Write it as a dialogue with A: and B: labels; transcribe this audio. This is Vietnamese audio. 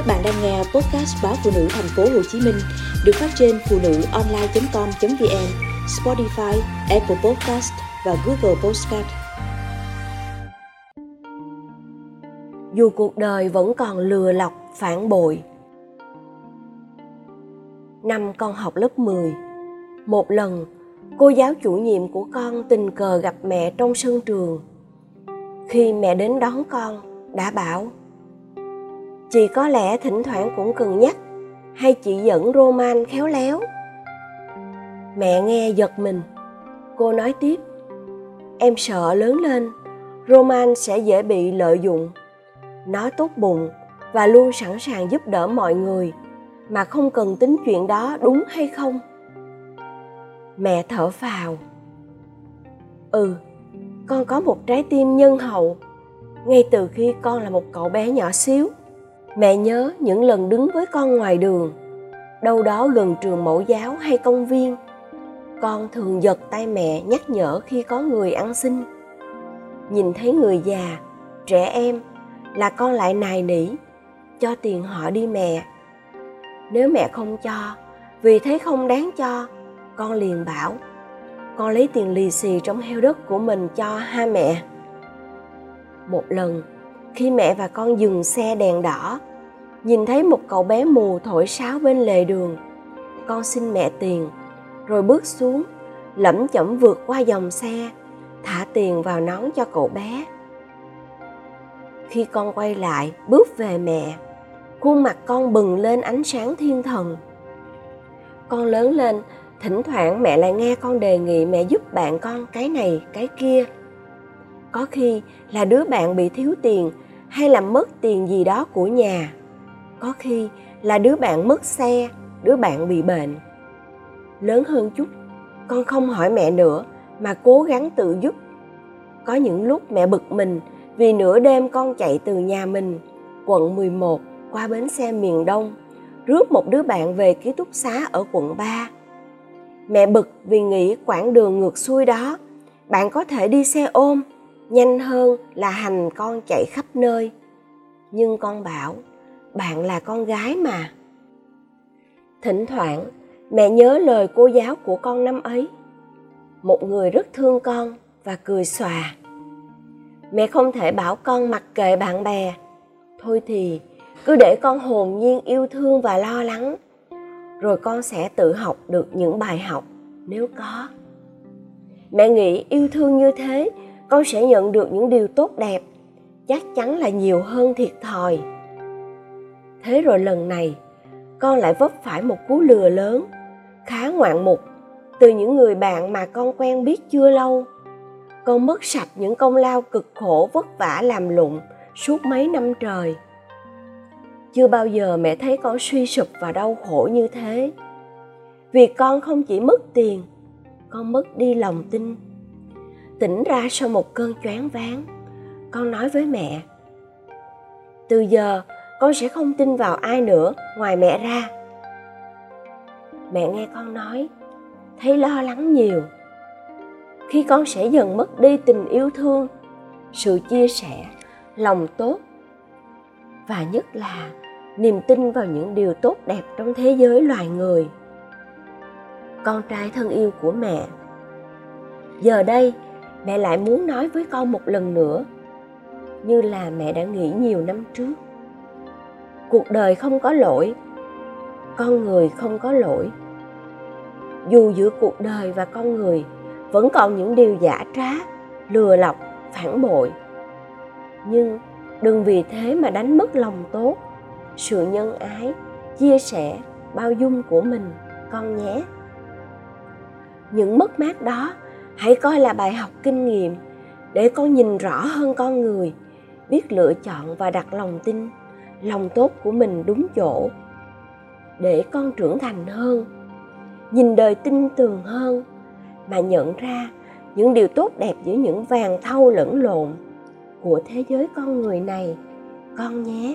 A: Các bạn đang nghe podcast báo phụ nữ thành phố Hồ Chí Minh được phát trên phụ nữ online.com.vn, Spotify, Apple Podcast và Google Podcast.
B: Dù cuộc đời vẫn còn lừa lọc, phản bội. Năm con học lớp 10, một lần cô giáo chủ nhiệm của con tình cờ gặp mẹ trong sân trường. Khi mẹ đến đón con, đã bảo chị có lẽ thỉnh thoảng cũng cần nhắc, hay chị dẫn roman khéo léo. Mẹ nghe giật mình. Cô nói tiếp, em sợ lớn lên, roman sẽ dễ bị lợi dụng. Nó tốt bụng và luôn sẵn sàng giúp đỡ mọi người, mà không cần tính chuyện đó đúng hay không. Mẹ thở phào. Ừ con có một trái tim nhân hậu. Ngay từ khi con là một cậu bé nhỏ xíu mẹ nhớ những lần đứng với con ngoài đường. Đâu đó gần trường mẫu giáo hay công viên, con thường giật tay mẹ nhắc nhở khi có người ăn xin. Nhìn thấy người già, trẻ em là con lại nài nỉ, cho tiền họ đi mẹ. Nếu mẹ không cho, vì thấy không đáng cho, con liền bảo, con lấy tiền lì xì trong heo đất của mình cho ha mẹ. Một lần, khi mẹ và con dừng xe đèn đỏ nhìn thấy một cậu bé mù thổi sáo bên lề đường. Con xin mẹ tiền, rồi bước xuống, lẩm chẩm vượt qua dòng xe, thả tiền vào nón cho cậu bé. Khi con quay lại, bước về mẹ, khuôn mặt con bừng lên ánh sáng thiên thần. Con lớn lên, thỉnh thoảng mẹ lại nghe con đề nghị mẹ giúp bạn con cái này, cái kia. Có khi là đứa bạn bị thiếu tiền hay làm mất tiền gì đó của nhà có khi là đứa bạn mất xe, đứa bạn bị bệnh lớn hơn chút, con không hỏi mẹ nữa mà cố gắng tự giúp có những lúc mẹ bực mình vì nửa đêm con chạy từ nhà mình, quận 11 qua bến xe miền Đông, rước một đứa bạn về ký túc xá ở quận 3. Mẹ bực vì nghĩ quãng đường ngược xuôi đó, bạn có thể đi xe ôm, nhanh hơn là hành con chạy khắp nơi. Nhưng con bảo bạn là con gái mà. Thỉnh thoảng, mẹ nhớ lời cô giáo của con năm ấy. Một người rất thương con và cười xòa. Mẹ không thể bảo con mặc kệ bạn bè. Thôi thì, cứ để con hồn nhiên yêu thương và lo lắng. Rồi con sẽ tự học được những bài học, nếu có. Mẹ nghĩ yêu thương như thế, con sẽ nhận được những điều tốt đẹp. Chắc chắn là nhiều hơn thiệt thòi thế rồi lần này, con lại vấp phải một cú lừa lớn, khá ngoạn mục. Từ những người bạn mà con quen biết chưa lâu, con mất sạch những công lao cực khổ vất vả làm lụng suốt mấy năm trời. Chưa bao giờ mẹ thấy con suy sụp và đau khổ như thế. Vì con không chỉ mất tiền, con mất đi lòng tin. Tỉnh ra sau một cơn choáng váng, con nói với mẹ, từ giờ con sẽ không tin vào ai nữa ngoài mẹ ra. Mẹ nghe con nói, thấy lo lắng nhiều. Khi con sẽ dần mất đi tình yêu thương, sự chia sẻ, lòng tốt, và nhất là niềm tin vào những điều tốt đẹp trong thế giới loài người. Con trai thân yêu của mẹ, giờ đây mẹ lại muốn nói với con một lần nữa, như là mẹ đã nghĩ nhiều năm trước cuộc đời không có lỗi, con người không có lỗi. Dù giữa cuộc đời và con người, vẫn còn những điều giả trá, lừa lọc, phản bội. Nhưng đừng vì thế mà đánh mất lòng tốt. Sự nhân ái, chia sẻ, bao dung của mình, con nhé. Những mất mát đó, hãy coi là bài học kinh nghiệm để con nhìn rõ hơn con người, biết lựa chọn và đặt lòng tin lòng tốt của mình đúng chỗ. Để con trưởng thành hơn, nhìn đời tin tường hơn, mà nhận ra những điều tốt đẹp giữa những vàng thau lẫn lộn của thế giới con người này, con nhé.